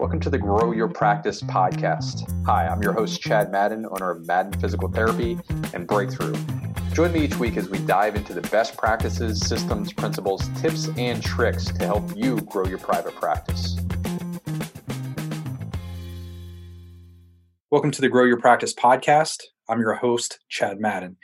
Welcome to the Grow Your Practice podcast. Hi, I'm your host, Chad Madden, owner of Madden Physical Therapy and Breakthrough. Join me each week as we dive into the best practices, systems, principles, tips, and tricks to help you grow your private practice. Welcome to the Grow Your Practice podcast. I'm your host, Chad Madden.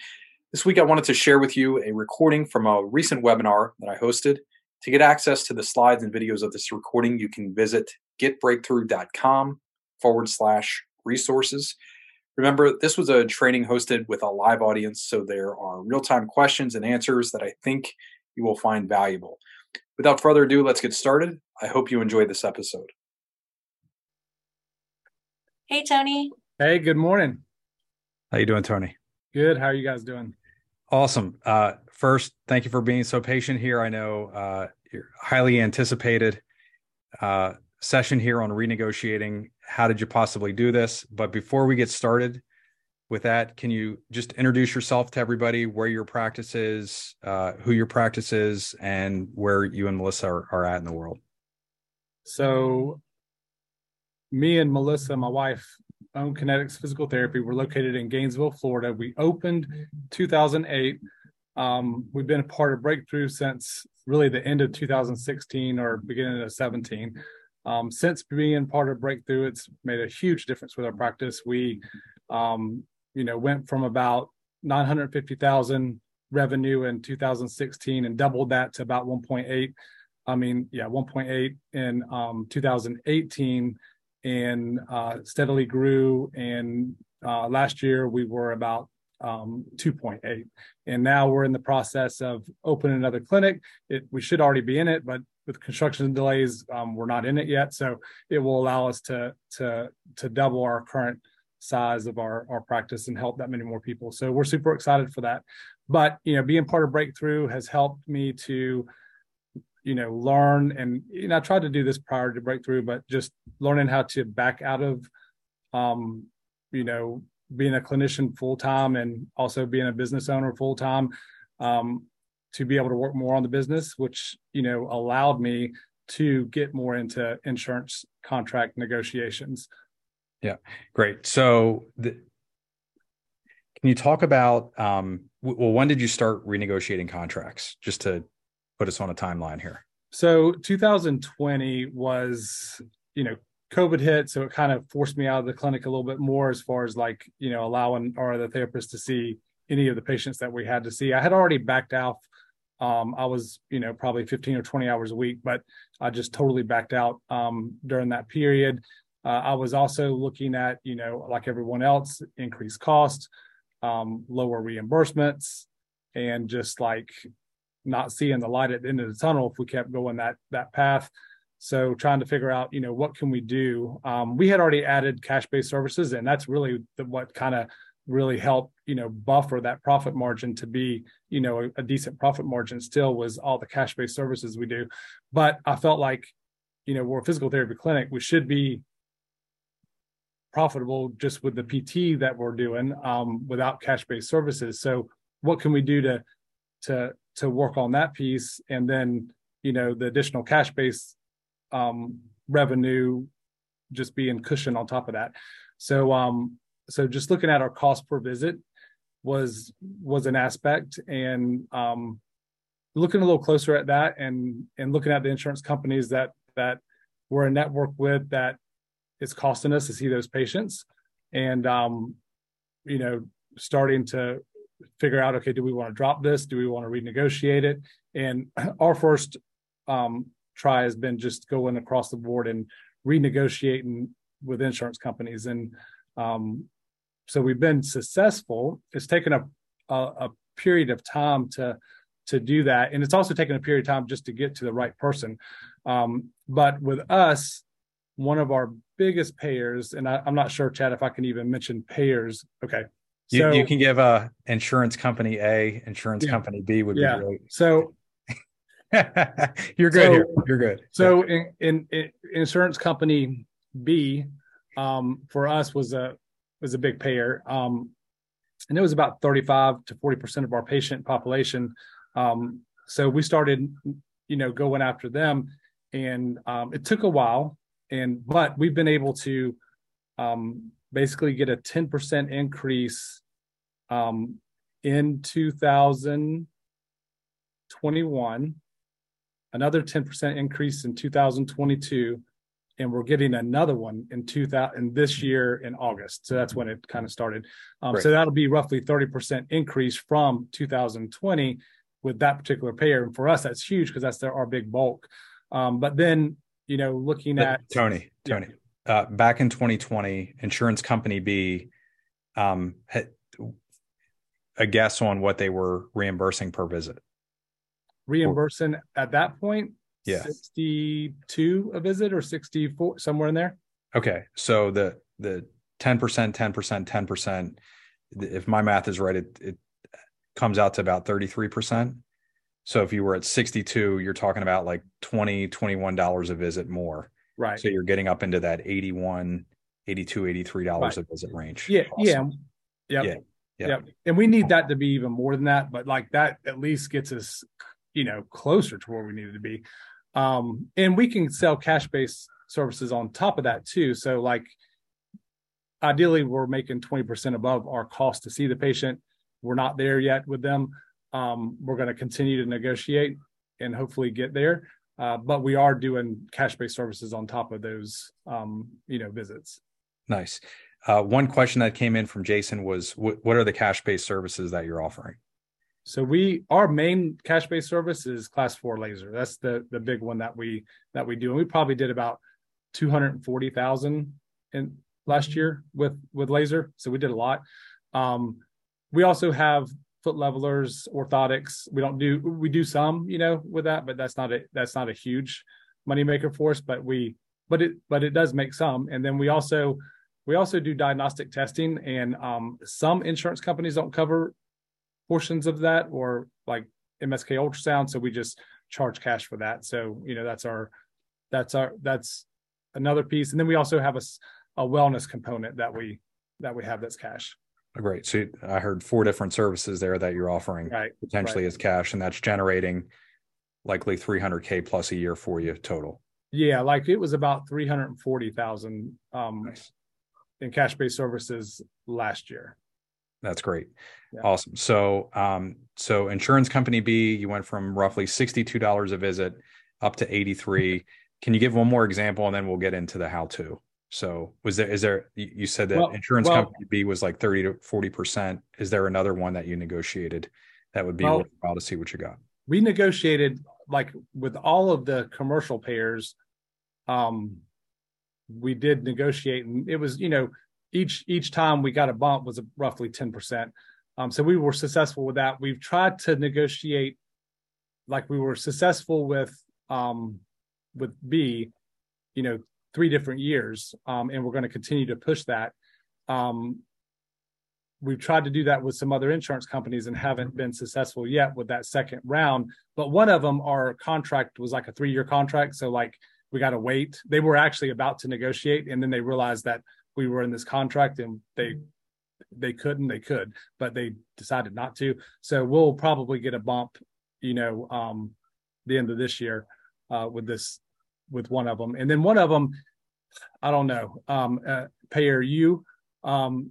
This week, I wanted to share with you a recording from a recent webinar that I hosted. To get access to the slides and videos of this recording, you can visit getbreakthrough.com forward slash resources. Remember, this was a training hosted with a live audience, so there are real time questions and answers that I think you will find valuable. Without further ado, let's get started. I hope you enjoyed this episode. Hey, Tony. Hey, good morning. How you doing, Tony? Good. How are you guys doing? Awesome. Uh, first, thank you for being so patient here. I know uh, you're highly anticipated. Uh, session here on renegotiating. How did you possibly do this? But before we get started with that, can you just introduce yourself to everybody, where your practice is, uh, who your practice is, and where you and Melissa are, are at in the world? So, me and Melissa, my wife, own Kinetics Physical Therapy. We're located in Gainesville, Florida. We opened 2008. Um, we've been a part of Breakthrough since really the end of 2016 or beginning of 17. Um, since being part of Breakthrough, it's made a huge difference with our practice. We, um, you know, went from about 950,000 revenue in 2016 and doubled that to about 1.8. I mean, yeah, 1.8 in um, 2018 and uh, steadily grew. And uh, last year we were about um, 2.8. And now we're in the process of opening another clinic. It, we should already be in it, but with construction delays, um, we're not in it yet. So it will allow us to to to double our current size of our our practice and help that many more people. So we're super excited for that. But you know, being part of Breakthrough has helped me to you know learn and you know I tried to do this prior to Breakthrough, but just learning how to back out of um, you know being a clinician full time and also being a business owner full time. Um, to be able to work more on the business, which you know allowed me to get more into insurance contract negotiations. Yeah, great. So, the, can you talk about um, well, when did you start renegotiating contracts? Just to put us on a timeline here. So, 2020 was you know COVID hit, so it kind of forced me out of the clinic a little bit more as far as like you know allowing our other therapists to see any of the patients that we had to see. I had already backed off um, I was, you know, probably 15 or 20 hours a week, but I just totally backed out um, during that period. Uh, I was also looking at, you know, like everyone else, increased costs, um, lower reimbursements, and just like not seeing the light at the end of the tunnel if we kept going that that path. So trying to figure out, you know, what can we do? Um, we had already added cash-based services, and that's really the, what kind of really help you know buffer that profit margin to be you know a, a decent profit margin still was all the cash based services we do. But i felt like you know we're a physical therapy clinic. We should be profitable just with the pt that we're doing um, without cash based services. So what can we do to to to work on that piece? And then you know the additional cash based um, revenue just being cushion on top of that. So um so just looking at our cost per visit was was an aspect. And um, looking a little closer at that and and looking at the insurance companies that that we're a network with that it's costing us to see those patients. And um, you know starting to figure out okay do we want to drop this? Do we want to renegotiate it? And our first um, try has been just going across the board and renegotiating with insurance companies. And um, so we've been successful. It's taken a, a, a period of time to to do that, and it's also taken a period of time just to get to the right person. Um, but with us, one of our biggest payers, and I, am not sure, Chad, if I can even mention payers. Okay. So, you, you can give a insurance company A, insurance yeah, company B would yeah. be great. So you're good so, here. You're good. So in, in, in insurance company B, um, for us was a was a big payer. Um, and it was about 35 to 40% of our patient population. Um, so we started, you know, going after them. And um, it took a while. and but we've been able to um, basically get a 10% increase um, in 2021, another 10% increase in 2022, and we're getting another one in 2000 this year in August. So that's when it kind of started. Um, so that'll be roughly 30% increase from 2020 with that particular payer. And for us, that's huge because that's their, our big bulk. Um, but then, you know, looking but at Tony, Tony, yeah. uh, back in 2020, insurance company B um, had a guess on what they were reimbursing per visit. Reimbursing at that point, yeah, 62 a visit or 64 somewhere in there. Okay, so the the 10 percent, 10 percent, 10 percent. If my math is right, it, it comes out to about 33 percent. So if you were at 62, you're talking about like 20, 21 dollars a visit more. Right. So you're getting up into that 81, 82, 83 dollars right. a visit range. Yeah, awesome. yeah. Yep. Yeah. Yep. And we need that to be even more than that, but like that at least gets us, you know, closer to where we needed to be. Um, and we can sell cash based services on top of that too. So like ideally we're making 20% above our cost to see the patient. We're not there yet with them. Um, we're going to continue to negotiate and hopefully get there. Uh, but we are doing cash-based services on top of those, um, you know, visits. Nice. Uh, one question that came in from Jason was, wh- what are the cash-based services that you're offering? So we, our main cash-based service is Class Four laser. That's the the big one that we that we do, and we probably did about two hundred forty thousand in last year with with laser. So we did a lot. Um, we also have foot levelers, orthotics. We don't do we do some, you know, with that, but that's not a that's not a huge moneymaker for us. But we but it but it does make some. And then we also we also do diagnostic testing, and um, some insurance companies don't cover portions of that or like MSK ultrasound. So we just charge cash for that. So, you know, that's our, that's our, that's another piece. And then we also have a, a wellness component that we, that we have that's cash. Oh, great. So I heard four different services there that you're offering right, potentially right. as cash, and that's generating likely 300k plus a year for you total. Yeah, like it was about 340,000 um, nice. in cash-based services last year. That's great. Yeah. Awesome. So, um, so insurance company B, you went from roughly $62 a visit up to 83. Can you give one more example and then we'll get into the how to? So was there, is there, you said that well, insurance well, company B was like 30 to 40%. Is there another one that you negotiated that would be well, worthwhile to see what you got? We negotiated like with all of the commercial payers. Um, we did negotiate and it was, you know, each each time we got a bump was roughly 10%. Um, so we were successful with that. We've tried to negotiate like we were successful with um, with B, you know, three different years, um, and we're going to continue to push that. Um, we've tried to do that with some other insurance companies and haven't been successful yet with that second round. But one of them, our contract was like a three year contract, so like we got to wait. They were actually about to negotiate, and then they realized that we were in this contract and they they couldn't they could but they decided not to. So we'll probably get a bump you know um the end of this year uh with this with one of them and then one of them i don't know um uh, payer you um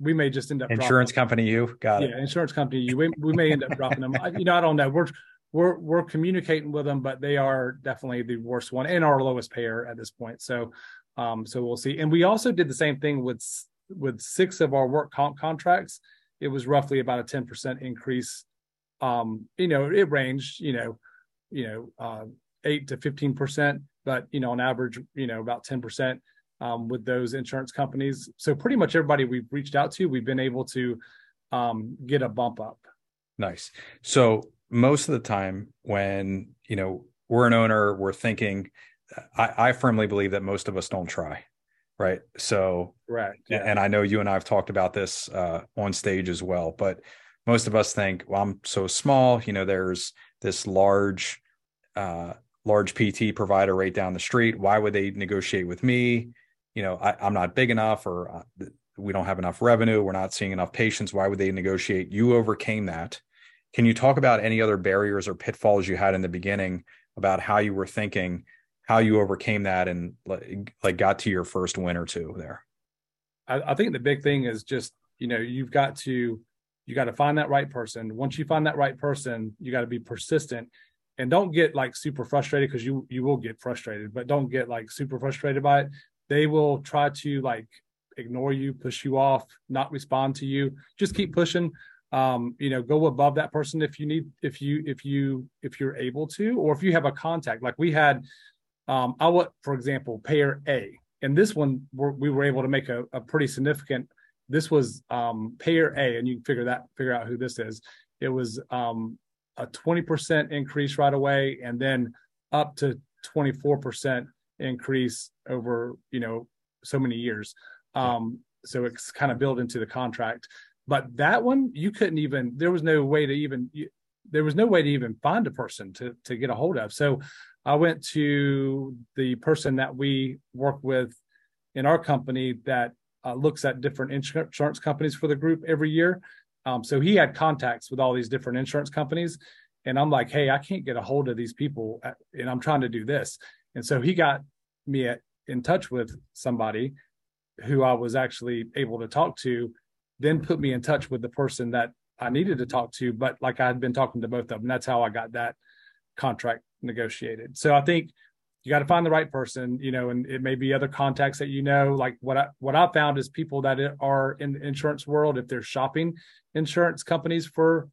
we may just end up insurance company you? Got yeah, it insurance company you. We, we may end up dropping them I, you know i don't know. We're we're we're communicating with them but they are definitely the worst one and our lowest payer at this point. So um, so we'll see. And we also did the same thing with with six of our work comp contracts. It was roughly about a ten percent increase. Um, you know, it ranged, you know, you know, uh, eight to fifteen percent, but you know, on average, you know, about ten percent um, with those insurance companies. So pretty much everybody we've reached out to, we've been able to um, get a bump up. Nice. So most of the time, when you know we're an owner, we're thinking I, I firmly believe that most of us don't try right? So right yeah. and i know you and i've talked about this uh, on stage as well but most of us think well i'm so small you know there's this large uh, large pt provider right down the street. Why would they negotiate with me? You know I, am not big enough or uh, we don't have enough revenue we're not seeing enough patients. Why would they negotiate? You overcame that. Can you talk about any other barriers or pitfalls you had in the beginning about how you were thinking how you overcame that and like, like got to your first win or two there. I, I think the big thing is just you know you've got to you got to find that right person. Once you find that right person, you got to be persistent and don't get like super frustrated because you you will get frustrated, but don't get like super frustrated by it. They will try to like ignore you, push you off, not respond to you. Just keep pushing. Um, you know, go above that person if you need, if you if you if you're able to, or if you have a contact. Like we had, um, I would, for example, payer A, and this one we're, we were able to make a, a pretty significant. This was um, payer A, and you can figure that figure out who this is. It was um, a 20% increase right away, and then up to 24% increase over you know so many years. Um, so it's kind of built into the contract. But that one, you couldn't even. There was no way to even. There was no way to even find a person to to get a hold of. So I went to the person that we work with in our company that uh, looks at different insurance companies for the group every year. Um, so he had contacts with all these different insurance companies. And I'm like, hey, I can't get a hold of these people, and I'm trying to do this. And so he got me at, in touch with somebody who I was actually able to talk to, then put me in touch with the person that I needed to talk to. But like I had been talking to both of them, that's how I got that contract negotiated. So I think you got to find the right person, you know, and it may be other contacts that you know. Like what I what I found is people that are in the insurance world, if they're shopping insurance companies for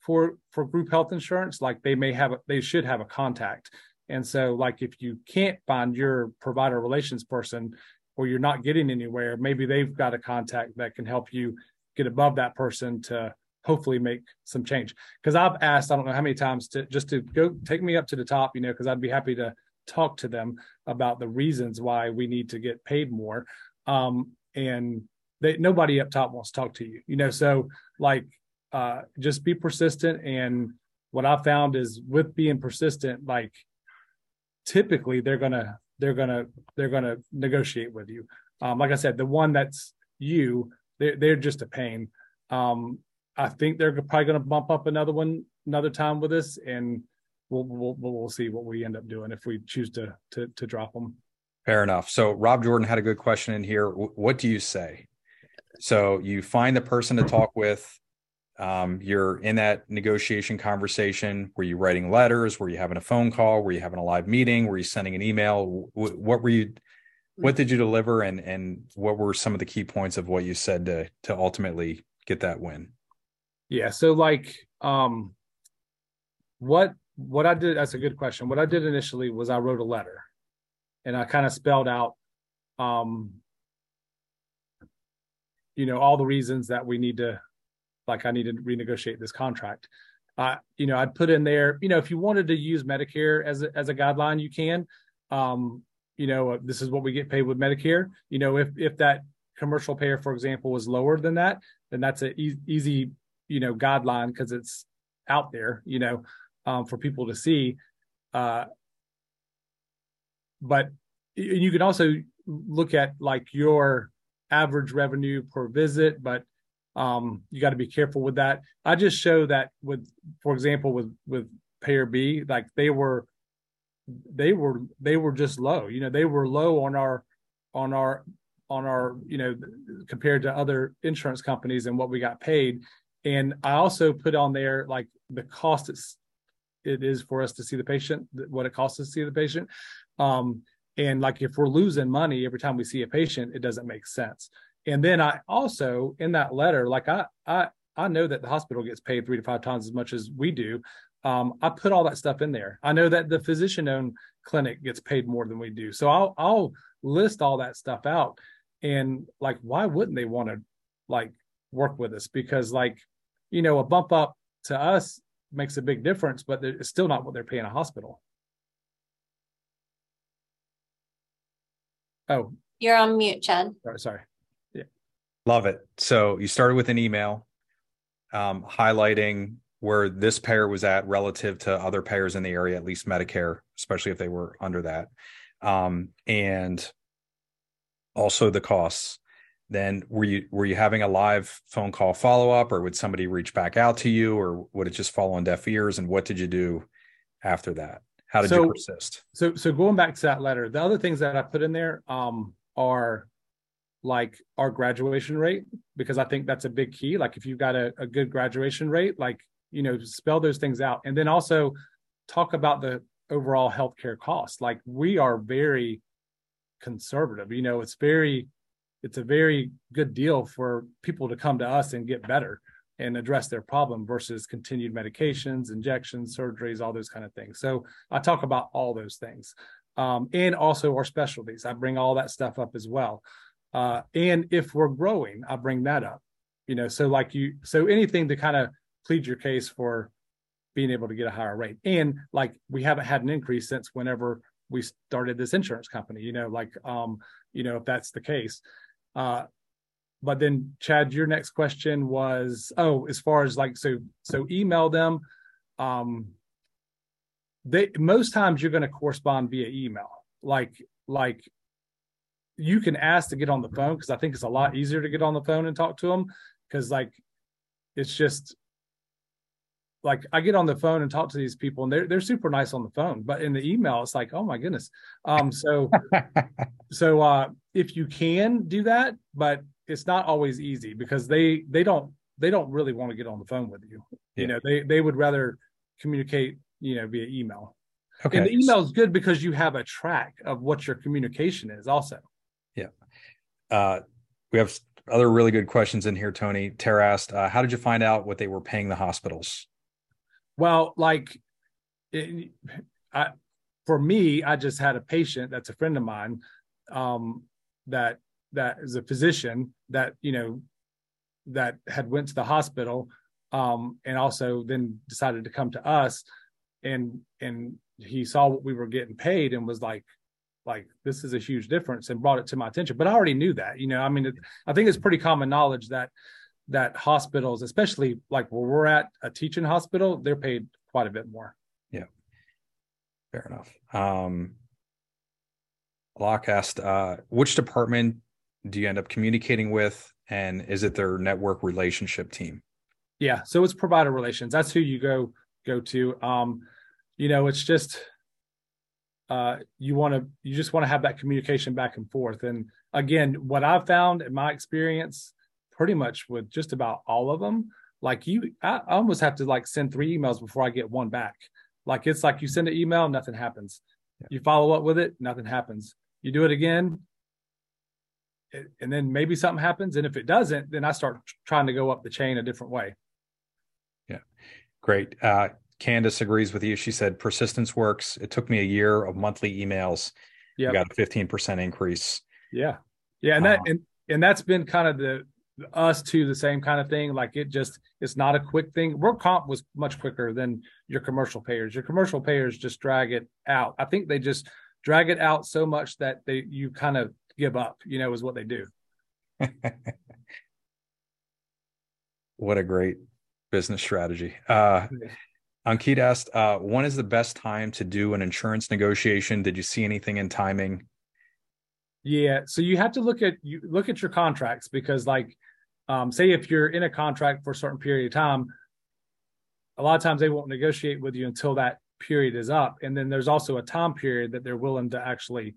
for for group health insurance, like they may have a, they should have a contact. And so, like if you can't find your provider relations person, or you're not getting anywhere, maybe they've got a contact that can help you get above that person to hopefully make some change. Because I've asked, I don't know how many times to just to go take me up to the top, you know, because I'd be happy to talk to them about the reasons why we need to get paid more. Um, and they nobody up top wants to talk to you, you know. So like uh just be persistent. And what I found is with being persistent, like typically they're gonna they're gonna they're gonna negotiate with you. Um, like I said, the one that's you, they're they're just a pain. Um, I think they're probably going to bump up another one another time with us, and we'll, we'll we'll see what we end up doing if we choose to to to drop them. Fair enough. So Rob Jordan had a good question in here. What do you say? So you find the person to talk with. Um, you're in that negotiation conversation. Were you writing letters? Were you having a phone call? Were you having a live meeting? Were you sending an email? What were you? What did you deliver? And and what were some of the key points of what you said to to ultimately get that win? Yeah. So like um what what I did that's a good question. What I did initially was I wrote a letter and I kind of spelled out um you know all the reasons that we need to like I need to renegotiate this contract. Uh, you know, I'd put in there, you know, if you wanted to use Medicare as a, as a guideline, you can. Um, you know, uh, this is what we get paid with Medicare. You know, if if that commercial payer, for example, was lower than that, then that's an e- easy you know guideline because it's out there you know um, for people to see uh, but you can also look at like your average revenue per visit but um, you got to be careful with that. I just show that with for example with with payer b like they were they were they were just low you know they were low on our on our on our you know compared to other insurance companies and what we got paid and I also put on there like the cost it's, it is for us to see the patient, what it costs us to see the patient. Um, and like if we're losing money every time we see a patient, it doesn't make sense. And then I also in that letter, like I I I know that the hospital gets paid three to five times as much as we do. Um, I put all that stuff in there. I know that the physician-owned clinic gets paid more than we do, so I'll I'll list all that stuff out. And like, why wouldn't they want to like work with us? Because like you know, a bump up to us makes a big difference, but it's still not what they're paying a hospital. Oh, you're on mute, Chad. Sorry, sorry. Yeah. Love it. So you started with an email um, highlighting where this payer was at relative to other payers in the area, at least Medicare, especially if they were under that. Um, and also the costs then were you were you having a live phone call follow up or would somebody reach back out to you or would it just fall on deaf ears and what did you do after that How did So- you persist? So so going back to that letter, the other things that I put in there um are like our graduation rate because I think that's a big key. Like if you've got a, a good graduation rate, like you know, spell those things out. And then also talk about the overall healthcare cost. Like we are very conservative. You know, it's very it's a very good deal for people to come to us and get better and address their problem versus continued medications, injections, surgeries, all those kind of things. So I talk about all those things. Um, and also our specialties. I bring all that stuff up as well. Uh, and if we're growing, I bring that up. You know, so like you, so anything to kind of plead your case for being able to get a higher rate. And like we haven't had an increase since whenever we started this insurance company, you know, like um, you know, if that's the case. Uh but then Chad, your next question was, oh, as far as like so so email them. Um they most times you're going to correspond via email. Like like you can ask to get on the phone because I think it's a lot easier to get on the phone and talk to them because like it's just like I get on the phone and talk to these people and they're they're super nice on the phone, but in the email it's like, oh my goodness. Um so so uh if you can do that, but it's not always easy because they they don't they don't really want to get on the phone with you. Yeah. You know, they they would rather communicate, you know, via email. Okay. And the email is good because you have a track of what your communication is also. Yeah. Uh, we have other really good questions in here, Tony. Tara asked, uh, how did you find out what they were paying the hospitals? Well, like it, I for me, I just had a patient that's a friend of mine um that that is a physician that, you know, that had went to the hospital um and also then decided to come to us and and he saw what we were getting paid and was like like this is a huge difference and brought it to my attention but i already knew that you know i mean it, i think it's pretty common knowledge that that hospitals especially like where we're at a teaching hospital they're paid quite a bit more Yeah. Fair enough. Um, Locke asked, uh, which department do you end up communicating with? And is it their network relationship team? yeah so it's provider relations that's who you go go to um you know it's just uh you want to you just want to have that communication back and forth and again what i've found in my experience pretty much with just about all of them like you i almost have to like send three emails before i get one back like it's like you send an email nothing happens Yeah. you follow up with it nothing happens you do it again and then maybe something happens and if it doesn't then i start trying to go up the chain a different way Yeah. Great. Uh, Candace agrees with you. She said persistence works. It took me a year of monthly emails. Yeah. Got a 15% increase. Yeah. Yeah. And that, Uh, and, and that's been kind of the, us too, the same kind of thing. Like it just, it's not a quick thing. Work comp was much quicker than your commercial payers. Your commercial payers just drag it out. I think they just drag it out so much that they, you kind of give up, you know, is what they do. what a great business strategy. Uh, Ankit asked, uh, when is the best time to do an insurance negotiation? Did you see anything in timing? Yeah. So you have to look at you look at your contracts because like um say if you're in a contract for a certain period of time, a lot of times they won't negotiate with you until that period is up. And then there's also a time period that they're willing to actually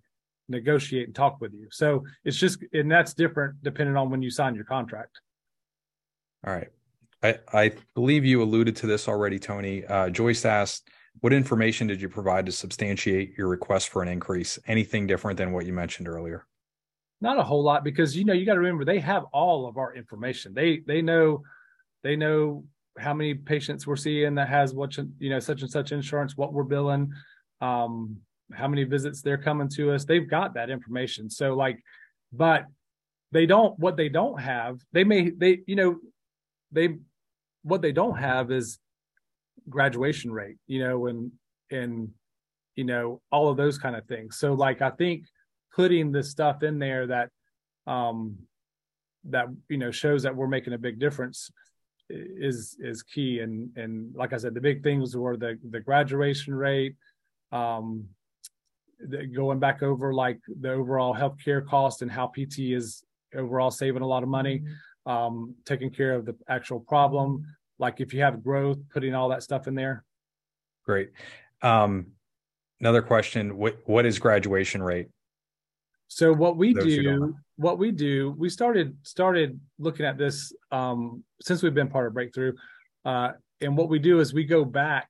negotiate and talk with you. So it's just and that's different depending on when you sign your contract. All right. I, I believe you alluded to this already, Tony. Uh, Joyce asked, what information did you provide to substantiate your request for an increase? Anything different than what you mentioned earlier? Not a whole lot because you know you got to remember they have all of our information. They they know they know how many patients we're seeing that has what you know such and such insurance, what we're billing, um, how many visits they're coming to us. They've got that information. So like, but they don't. What they don't have, they may they you know they what they don't have is graduation rate. You know and and you know all of those kind of things. So like I think putting this stuff in there that um that you know shows that we're making a big difference is is key. And and like i said the big things were the the graduation rate um the, going back over like the overall healthcare cost and how pt is overall saving a lot of money um taking care of the actual problem. Like if you have growth putting all that stuff in there. Great. Um, another question: what what is graduation rate? So what we do, what we do, we started started looking at this um, since we've been part of Breakthrough, uh, and what we do is we go back,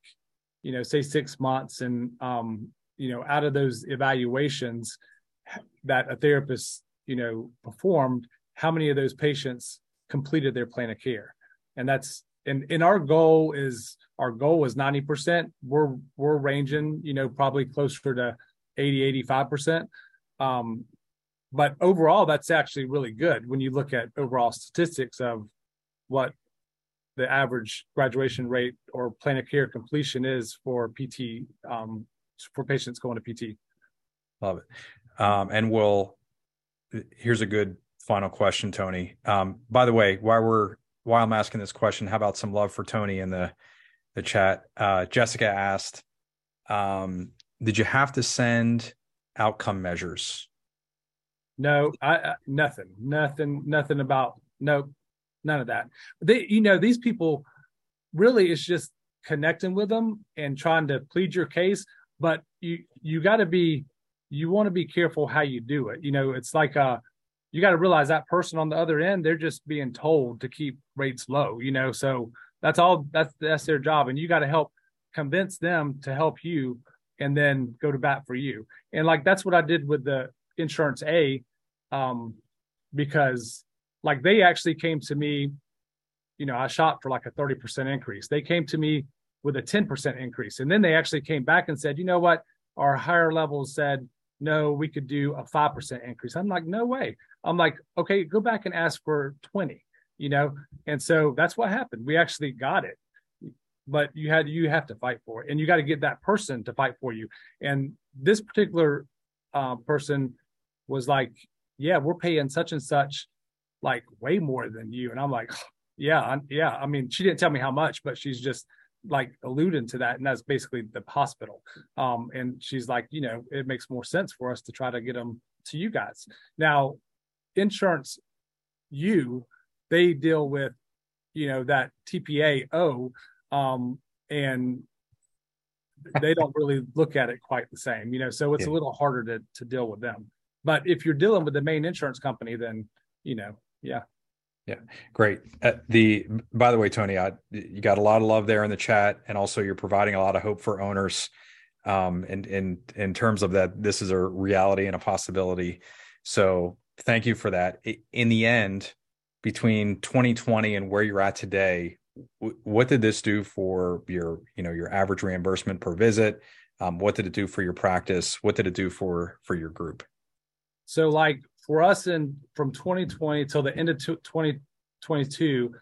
you know, say six months, and um, you know, out of those evaluations that a therapist, you know, performed, how many of those patients completed their plan of care, and that's and and our goal is our goal is 90% we're we're ranging you know probably closer to 80 85% um, but overall that's actually really good when you look at overall statistics of what the average graduation rate or plan of care completion is for pt um, for patients going to pt love it um, and we'll here's a good final question tony um, by the way while we're while I'm asking this question, how about some love for Tony in the the chat? Uh, Jessica asked, um, "Did you have to send outcome measures?" No, I, I nothing, nothing, nothing about no, none of that. They, you know, these people really it's just connecting with them and trying to plead your case. But you you got to be you want to be careful how you do it. You know, it's like uh you got to realize that person on the other end, they're just being told to keep rates low, you know. So that's all that's that's their job. And you got to help convince them to help you and then go to bat for you. And like that's what I did with the insurance A, um, because like they actually came to me, you know, I shot for like a 30% increase. They came to me with a 10% increase. And then they actually came back and said, you know what? Our higher levels said, no, we could do a 5% increase. I'm like, no way. I'm like, okay, go back and ask for 20, you know? And so that's what happened. We actually got it. But you had you have to fight for it, and you got to get that person to fight for you. And this particular uh, person was like, "Yeah, we're paying such and such, like way more than you." And I'm like, "Yeah, yeah." I mean, she didn't tell me how much, but she's just like alluding to that, and that's basically the hospital. Um, and she's like, you know, it makes more sense for us to try to get them to you guys. Now, insurance, you they deal with, you know, that TPAO, um, and they don't really look at it quite the same, you know. So it's yeah. a little harder to to deal with them. But if you're dealing with the main insurance company, then you know, yeah. Yeah, great. Uh, the by the way, Tony, I, you got a lot of love there in the chat, and also you're providing a lot of hope for owners. Um, in in in terms of that, this is a reality and a possibility. So thank you for that. In the end, between 2020 and where you're at today, what did this do for your you know your average reimbursement per visit? Um, what did it do for your practice? What did it do for for your group? So like for us in from 2020 till the end of 2022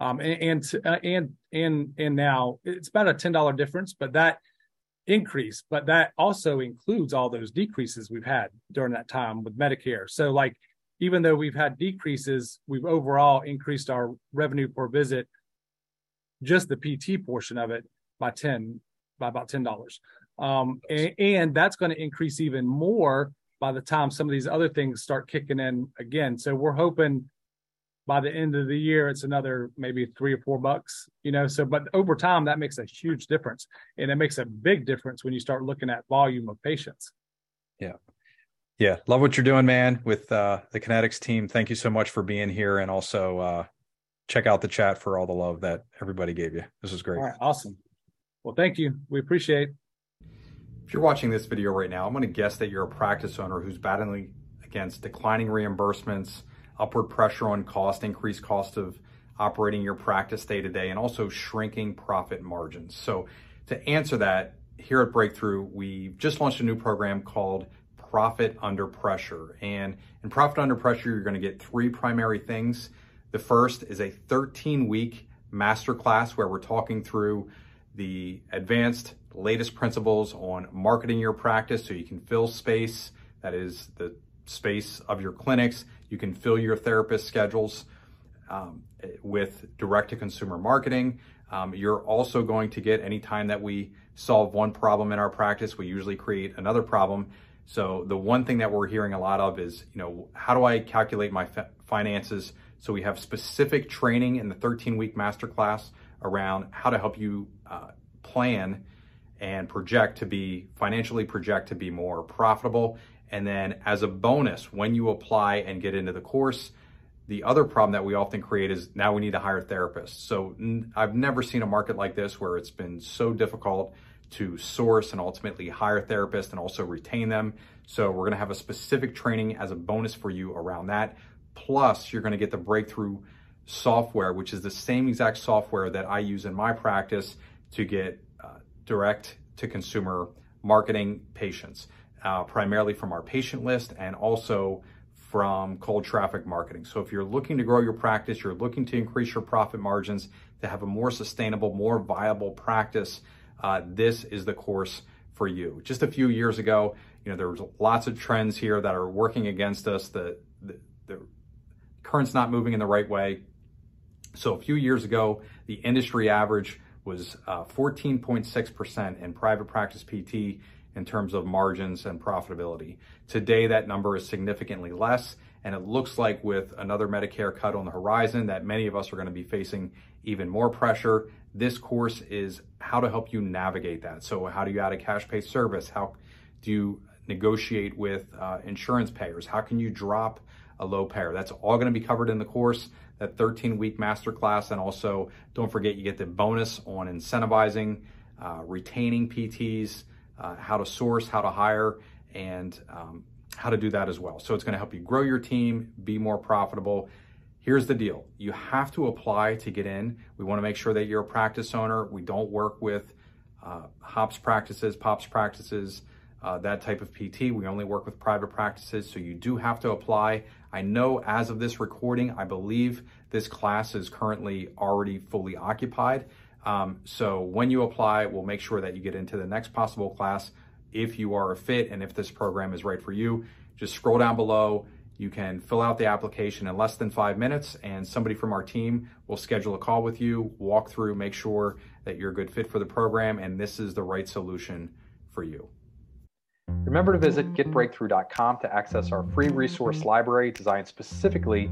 um, and and and and and now it's about a ten dollar difference, but that increase, but that also includes all those decreases we've had during that time with Medicare. So like even though we've had decreases, we've overall increased our revenue per visit, just the PT portion of it by ten by about ten dollars, um, and, and that's going to increase even more by the time some of these other things start kicking in again. So we're hoping by the end of the year it's another maybe three or four bucks, you know. So but over time that makes a huge difference. And it makes a big difference when you start looking at volume of patients. Yeah. Yeah. Love what you're doing, man, with uh the Kinetics team. Thank you so much for being here and also uh check out the chat for all the love that everybody gave you. This was great. All right, awesome. Well, thank you. We appreciate if you're watching this video right now, I'm going to guess that you're a practice owner who's battling against declining reimbursements, upward pressure on cost, increased cost of operating your practice day to day, and also shrinking profit margins. So to answer that, here at Breakthrough, we've just launched a new program called Profit Under Pressure. And in Profit Under Pressure, you're going to get three primary things. The first is a 13 week masterclass where we're talking through the advanced latest principles on marketing your practice so you can fill space, that is the space of your clinics. You can fill your therapist schedules um, with direct to consumer marketing. Um, you're also going to get anytime that we solve one problem in our practice, we usually create another problem. So the one thing that we're hearing a lot of is, you know, how do I calculate my finances? So we have specific training in the 13 week masterclass around how to help you uh, plan and project to be financially project to be more profitable. And then as a bonus, when you apply and get into the course, the other problem that we often create is now we need to hire therapists. So I've never seen a market like this where it's been so difficult to source and ultimately hire therapists and also retain them. So we're going to have a specific training as a bonus for you around that. Plus, you're going to get the breakthrough software, which is the same exact software that I use in my practice to get uh, direct to consumer marketing patients, uh, primarily from our patient list and also from cold traffic marketing. So if you're looking to grow your practice, you're looking to increase your profit margins, to have a more sustainable, more viable practice, uh, this is the course for you. Just a few years ago, you know, there was lots of trends here that are working against us. The, the, the current's not moving in the right way. So a few years ago, the industry average was 14.6% uh, in private practice PT in terms of margins and profitability. Today, that number is significantly less. And it looks like with another Medicare cut on the horizon that many of us are going to be facing even more pressure. This course is how to help you navigate that. So how do you add a cash pay service? How do you negotiate with uh, insurance payers? How can you drop a low payer? That's all going to be covered in the course, that 13 week masterclass. And also don't forget you get the bonus on incentivizing, uh, retaining PTs, uh, how to source, how to hire, and um, how to do that as well. So it's going to help you grow your team, be more profitable. Here's the deal you have to apply to get in. We want to make sure that you're a practice owner. We don't work with uh, HOPS practices, POPS practices, uh, that type of PT. We only work with private practices, so you do have to apply. I know as of this recording, I believe this class is currently already fully occupied. Um, so when you apply, we'll make sure that you get into the next possible class if you are a fit and if this program is right for you. Just scroll down below. You can fill out the application in less than five minutes, and somebody from our team will schedule a call with you, walk through, make sure that you're a good fit for the program, and this is the right solution for you. Remember to visit getbreakthrough.com to access our free resource library designed specifically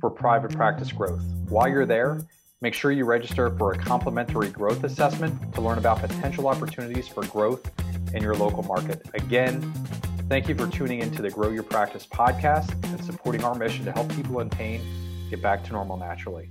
for private practice growth. While you're there, Make sure you register for a complimentary growth assessment to learn about potential opportunities for growth in your local market. Again, thank you for tuning into the Grow Your Practice podcast and supporting our mission to help people in pain get back to normal naturally.